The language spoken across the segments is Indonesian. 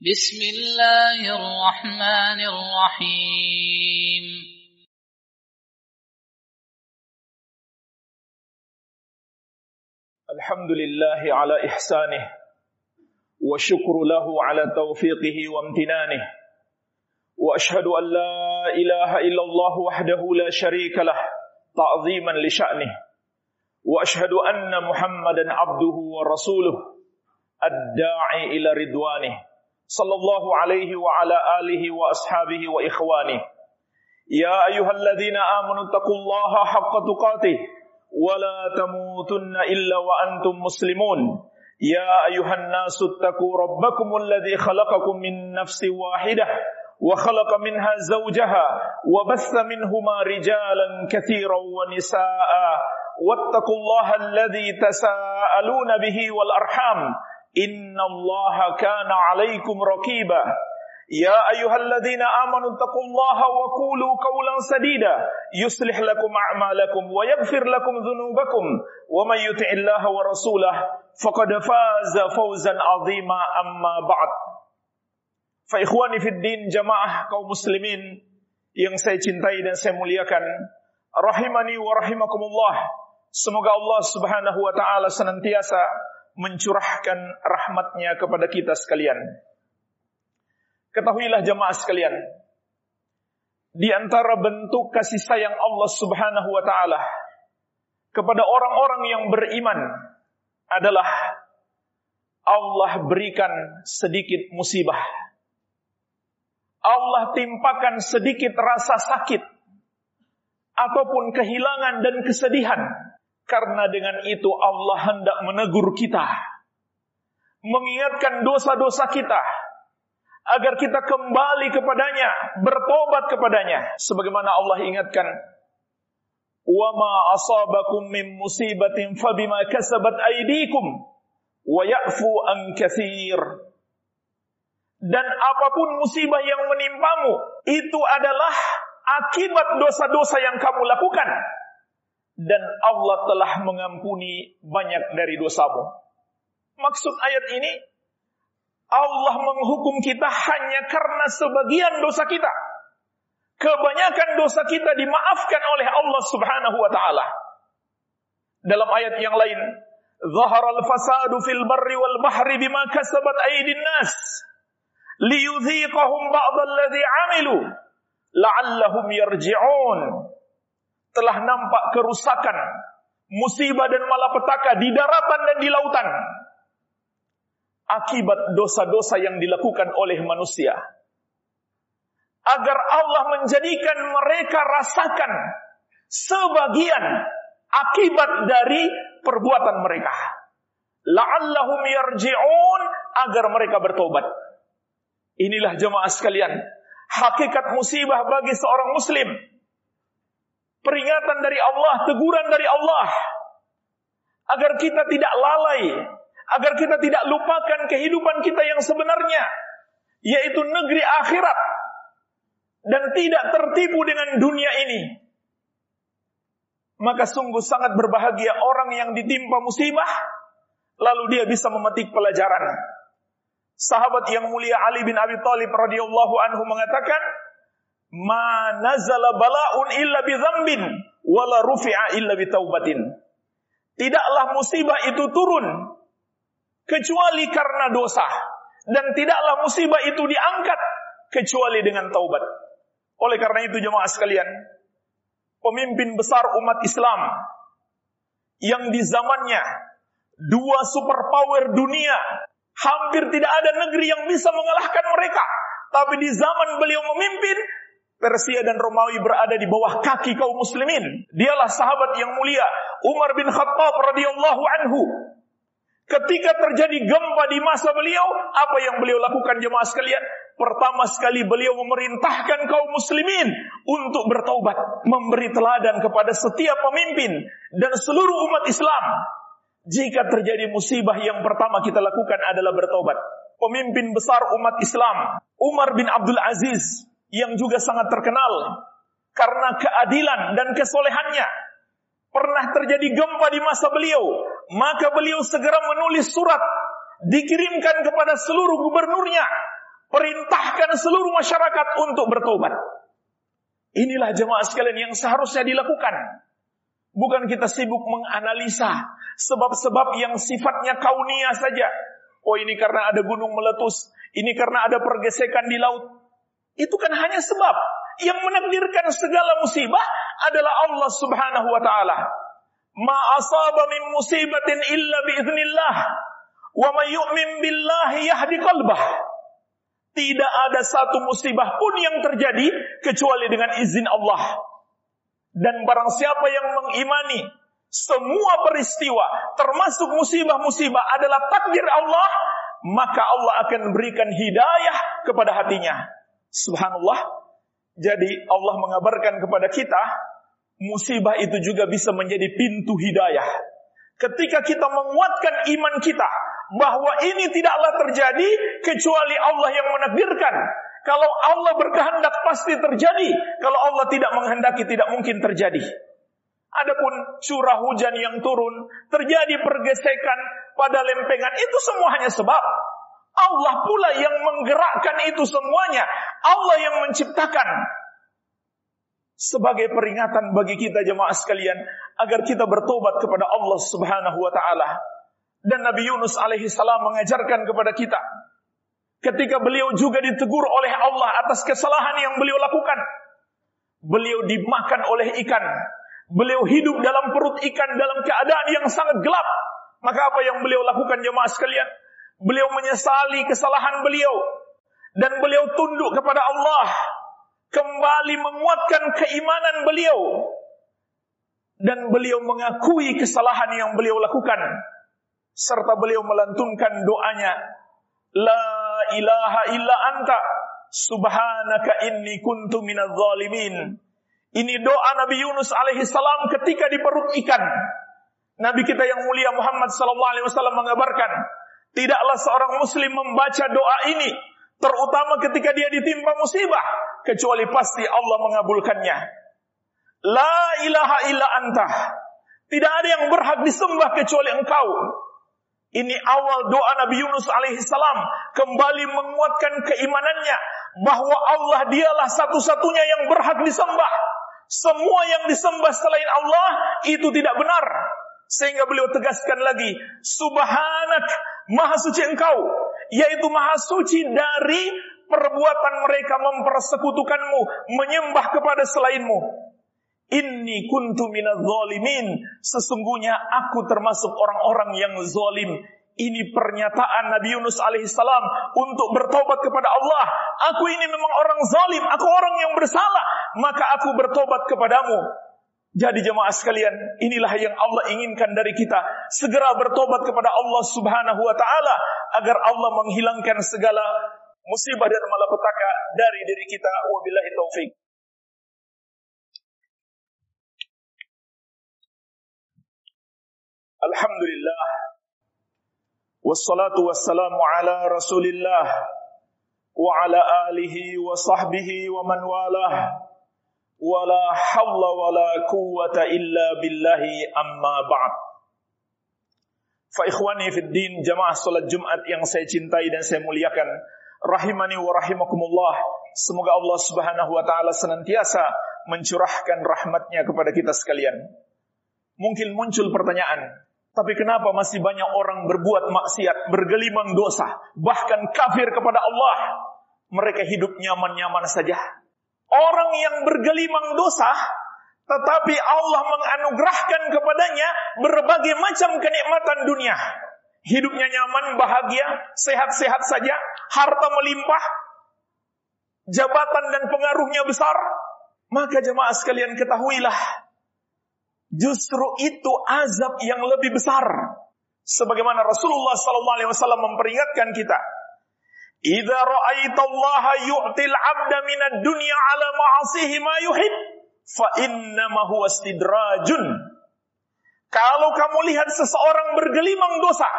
بسم الله الرحمن الرحيم. الحمد لله على إحسانه والشكر له على توفيقه وامتنانه. وأشهد أن لا إله إلا الله وحده لا شريك له تعظيما لشأنه. وأشهد أن محمدا عبده ورسوله الداعي إلى رضوانه. صلى الله عليه وعلى آله وأصحابه وإخوانه. يا أيها الذين آمنوا اتقوا الله حق تقاته ولا تموتن إلا وأنتم مسلمون. يا أيها الناس اتقوا ربكم الذي خلقكم من نفس واحدة وخلق منها زوجها وبث منهما رجالا كثيرا ونساء. واتقوا الله الذي تساءلون به والأرحام. إن الله كان عليكم رقيبا يا أيها الذين آمنوا اتقوا الله وقولوا قولا سديدا يصلح لكم أعمالكم ويغفر لكم ذنوبكم ومن يطع الله ورسوله فقد فاز فوزا عظيما أما بعد فإخواني في الدين جماعة kaum muslimin yang saya cintai dan saya muliakan rahimani wa rahimakumullah semoga Allah Subhanahu wa taala senantiasa mencurahkan rahmatnya kepada kita sekalian. Ketahuilah jemaah sekalian, di antara bentuk kasih sayang Allah Subhanahu wa taala kepada orang-orang yang beriman adalah Allah berikan sedikit musibah. Allah timpakan sedikit rasa sakit ataupun kehilangan dan kesedihan karena dengan itu Allah hendak menegur kita. Mengingatkan dosa-dosa kita. Agar kita kembali kepadanya. Bertobat kepadanya. Sebagaimana Allah ingatkan. وَمَا أَصَابَكُم مِّن مُّصِيبَةٍ فَبِمَا كَسَبَتْ أَيْدِيكُمْ وَيَعْفُو أَن كَثِيرٍ Dan apapun musibah yang menimpamu, itu adalah akibat dosa-dosa yang kamu lakukan dan Allah telah mengampuni banyak dari dosamu. Maksud ayat ini, Allah menghukum kita hanya karena sebagian dosa kita. Kebanyakan dosa kita dimaafkan oleh Allah Subhanahu wa taala. Dalam ayat yang lain, "Dhahara al-fasadu fil barri wal bahri bima kasabat aydin nas liyudhiqahum ba'd alladhi 'amilu la'allahum yarji'un." Telah nampak kerusakan, musibah dan malapetaka di daratan dan di lautan. Akibat dosa-dosa yang dilakukan oleh manusia. Agar Allah menjadikan mereka rasakan sebagian akibat dari perbuatan mereka. La'allahum yarji'un agar mereka bertobat. Inilah jemaah sekalian, hakikat musibah bagi seorang muslim peringatan dari Allah, teguran dari Allah. Agar kita tidak lalai, agar kita tidak lupakan kehidupan kita yang sebenarnya, yaitu negeri akhirat. Dan tidak tertipu dengan dunia ini. Maka sungguh sangat berbahagia orang yang ditimpa musibah, lalu dia bisa memetik pelajaran. Sahabat yang mulia Ali bin Abi Thalib radhiyallahu anhu mengatakan, ma nazala bala'un illa bi wala rufi'a illa bi taubatin. Tidaklah musibah itu turun kecuali karena dosa dan tidaklah musibah itu diangkat kecuali dengan taubat. Oleh karena itu jemaah sekalian, pemimpin besar umat Islam yang di zamannya dua superpower dunia hampir tidak ada negeri yang bisa mengalahkan mereka. Tapi di zaman beliau memimpin, Persia dan Romawi berada di bawah kaki kaum muslimin. Dialah sahabat yang mulia Umar bin Khattab radhiyallahu anhu. Ketika terjadi gempa di masa beliau, apa yang beliau lakukan jemaah sekalian? Pertama sekali beliau memerintahkan kaum muslimin untuk bertaubat, memberi teladan kepada setiap pemimpin dan seluruh umat Islam. Jika terjadi musibah yang pertama kita lakukan adalah bertobat. Pemimpin besar umat Islam, Umar bin Abdul Aziz yang juga sangat terkenal karena keadilan dan kesolehannya. Pernah terjadi gempa di masa beliau, maka beliau segera menulis surat dikirimkan kepada seluruh gubernurnya Perintahkan seluruh masyarakat untuk bertobat. Inilah jemaah sekalian yang seharusnya dilakukan. Bukan kita sibuk menganalisa sebab-sebab yang sifatnya kaunia saja. Oh ini karena ada gunung meletus, ini karena ada pergesekan di laut. Itu kan hanya sebab. Yang menakdirkan segala musibah adalah Allah Subhanahu wa taala. Ma asaba min musibatin illa biiznillah. Wa may yu'min billahi yahdi qalbah. Tidak ada satu musibah pun yang terjadi kecuali dengan izin Allah. Dan barang siapa yang mengimani semua peristiwa termasuk musibah-musibah adalah takdir Allah, maka Allah akan berikan hidayah kepada hatinya. Subhanallah. Jadi Allah mengabarkan kepada kita musibah itu juga bisa menjadi pintu hidayah. Ketika kita menguatkan iman kita bahwa ini tidaklah terjadi kecuali Allah yang menakdirkan. Kalau Allah berkehendak pasti terjadi. Kalau Allah tidak menghendaki tidak mungkin terjadi. Adapun curah hujan yang turun, terjadi pergesekan pada lempengan, itu semua hanya sebab. Allah pula yang menggerakkan itu semuanya. Allah yang menciptakan sebagai peringatan bagi kita jemaah sekalian agar kita bertobat kepada Allah Subhanahu wa taala. Dan Nabi Yunus alaihi salam mengajarkan kepada kita ketika beliau juga ditegur oleh Allah atas kesalahan yang beliau lakukan. Beliau dimakan oleh ikan. Beliau hidup dalam perut ikan dalam keadaan yang sangat gelap. Maka apa yang beliau lakukan jemaah sekalian? Beliau menyesali kesalahan beliau. Dan beliau tunduk kepada Allah. Kembali menguatkan keimanan beliau. Dan beliau mengakui kesalahan yang beliau lakukan. Serta beliau melantunkan doanya. La ilaha illa anta. Subhanaka inni kuntu zalimin. Ini doa Nabi Yunus alaihi salam ketika di perut ikan. Nabi kita yang mulia Muhammad sallallahu alaihi wasallam mengabarkan tidaklah seorang muslim membaca doa ini terutama ketika dia ditimpa musibah kecuali pasti Allah mengabulkannya. La ilaha illa anta. Tidak ada yang berhak disembah kecuali engkau. Ini awal doa Nabi Yunus alaihi salam kembali menguatkan keimanannya bahwa Allah dialah satu-satunya yang berhak disembah. Semua yang disembah selain Allah itu tidak benar. Sehingga beliau tegaskan lagi, Subhanak, Maha suci engkau, yaitu Maha suci dari perbuatan mereka mempersekutukanmu, menyembah kepada selainmu. Inni kuntu minadz zalimin. Sesungguhnya aku termasuk orang-orang yang zalim. Ini pernyataan Nabi Yunus alaihissalam untuk bertobat kepada Allah. Aku ini memang orang zalim, aku orang yang bersalah, maka aku bertobat kepadamu. Jadi jemaah sekalian, inilah yang Allah inginkan dari kita. Segera bertobat kepada Allah Subhanahu wa taala agar Allah menghilangkan segala musibah dan malapetaka dari diri kita. Wabillahi taufik Alhamdulillah. Wassalatu wassalamu ala rasulillah Wa ala alihi wa sahbihi wa man walah Wa la quwata illa billahi amma ba'd Fa ikhwani fid din jamaah salat Jumat yang saya cintai dan saya muliakan rahimani wa rahimakumullah. Semoga Allah Subhanahu wa taala senantiasa mencurahkan rahmatnya kepada kita sekalian. Mungkin muncul pertanyaan, tapi kenapa masih banyak orang berbuat maksiat, bergelimang dosa, bahkan kafir kepada Allah? Mereka hidup nyaman-nyaman saja. Orang yang bergelimang dosa, tetapi Allah menganugerahkan kepadanya berbagai macam kenikmatan dunia. Hidupnya nyaman, bahagia, sehat-sehat saja, harta melimpah, jabatan dan pengaruhnya besar, maka jemaah sekalian ketahuilah, justru itu azab yang lebih besar. Sebagaimana Rasulullah SAW memperingatkan kita, "Idza ra'aita Allah yu'til 'abda minad dunya 'ala ma'asihi ma yuhib, fa innama huwa istidrajun." Kalau kamu lihat seseorang bergelimang dosa,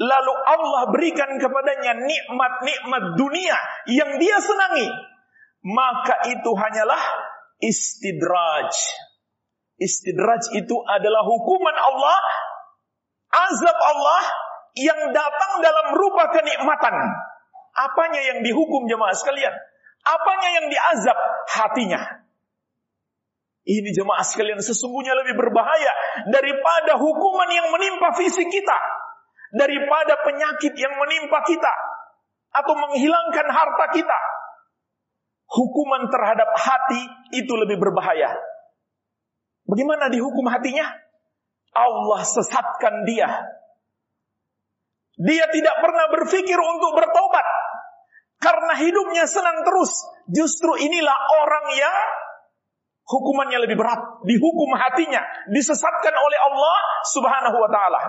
lalu Allah berikan kepadanya nikmat-nikmat dunia yang dia senangi, maka itu hanyalah istidraj. Istidraj itu adalah hukuman Allah, azab Allah yang datang dalam rupa kenikmatan. Apanya yang dihukum jemaah sekalian? Apanya yang diazab? Hatinya. Ini jemaah sekalian sesungguhnya lebih berbahaya daripada hukuman yang menimpa fisik kita. Daripada penyakit yang menimpa kita. Atau menghilangkan harta kita. Hukuman terhadap hati itu lebih berbahaya. Bagaimana dihukum hatinya? Allah sesatkan dia. Dia tidak pernah berpikir untuk bertobat. Karena hidupnya senang terus. Justru inilah orang yang hukumannya lebih berat. Dihukum hatinya. Disesatkan oleh Allah subhanahu wa ta'ala.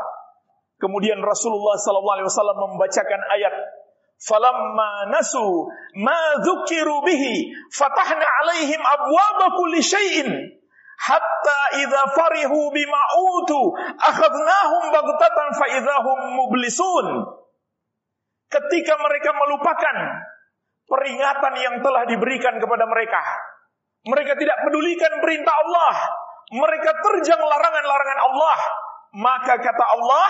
Kemudian Rasulullah SAW membacakan ayat falamma nasu ma dzukiru bihi fatahna alaihim abwaba kulli syai'in hatta idza farihu bima utu akhadnahum baghtatan fa idzahum mublisun ketika mereka melupakan peringatan yang telah diberikan kepada mereka mereka tidak pedulikan perintah Allah mereka terjang larangan-larangan Allah maka kata Allah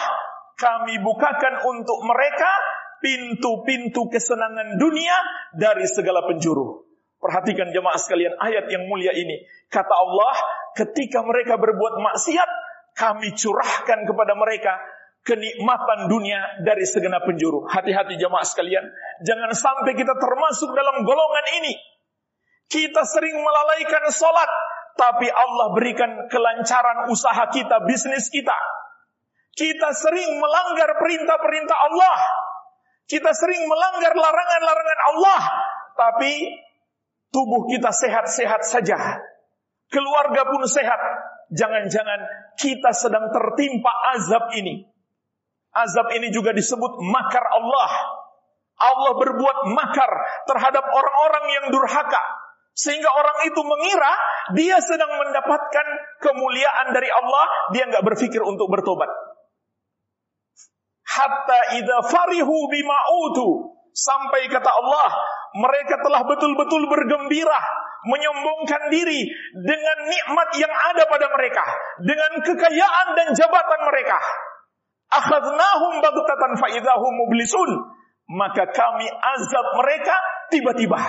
kami bukakan untuk mereka pintu-pintu kesenangan dunia dari segala penjuru Perhatikan jemaah sekalian ayat yang mulia ini. Kata Allah, ketika mereka berbuat maksiat, kami curahkan kepada mereka kenikmatan dunia dari segenap penjuru. Hati-hati jemaah sekalian, jangan sampai kita termasuk dalam golongan ini. Kita sering melalaikan solat, tapi Allah berikan kelancaran usaha kita, bisnis kita. Kita sering melanggar perintah-perintah Allah. Kita sering melanggar larangan-larangan Allah. Tapi tubuh kita sehat-sehat saja, keluarga pun sehat, jangan-jangan kita sedang tertimpa azab ini. Azab ini juga disebut makar Allah. Allah berbuat makar terhadap orang-orang yang durhaka. Sehingga orang itu mengira dia sedang mendapatkan kemuliaan dari Allah, dia nggak berpikir untuk bertobat. Hatta idza farihu bima utu sampai kata Allah mereka telah betul-betul bergembira, menyombongkan diri dengan nikmat yang ada pada mereka, dengan kekayaan dan jabatan mereka. Akhadnahum baghtatan fa idahum mublisun. Maka kami azab mereka tiba-tiba.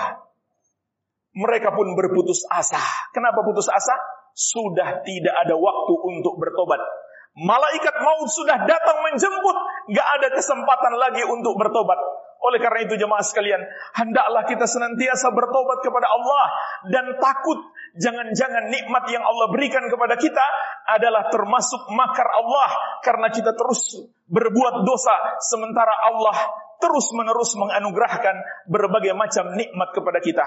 Mereka pun berputus asa. Kenapa putus asa? Sudah tidak ada waktu untuk bertobat. Malaikat maut sudah datang menjemput, gak ada kesempatan lagi untuk bertobat. Oleh karena itu jemaah sekalian, hendaklah kita senantiasa bertobat kepada Allah dan takut jangan-jangan nikmat yang Allah berikan kepada kita adalah termasuk makar Allah karena kita terus berbuat dosa sementara Allah terus-menerus menganugerahkan berbagai macam nikmat kepada kita.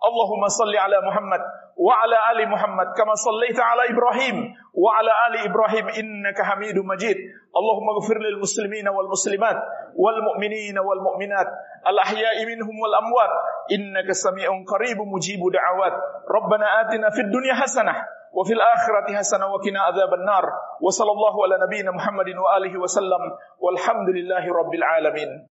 اللهم صل على محمد وعلى آل محمد كما صليت على إبراهيم وعلى آل إبراهيم إنك حميد مجيد. اللهم اغفر للمسلمين والمسلمات والمؤمنين والمؤمنات الأحياء منهم والأموات. إنك سميع قريب مجيب دعوات. ربنا آتنا في الدنيا حسنة وفي الآخرة حسنة وقنا عذاب النار. وصلى الله على نبينا محمد وآله وسلم. والحمد لله رب العالمين.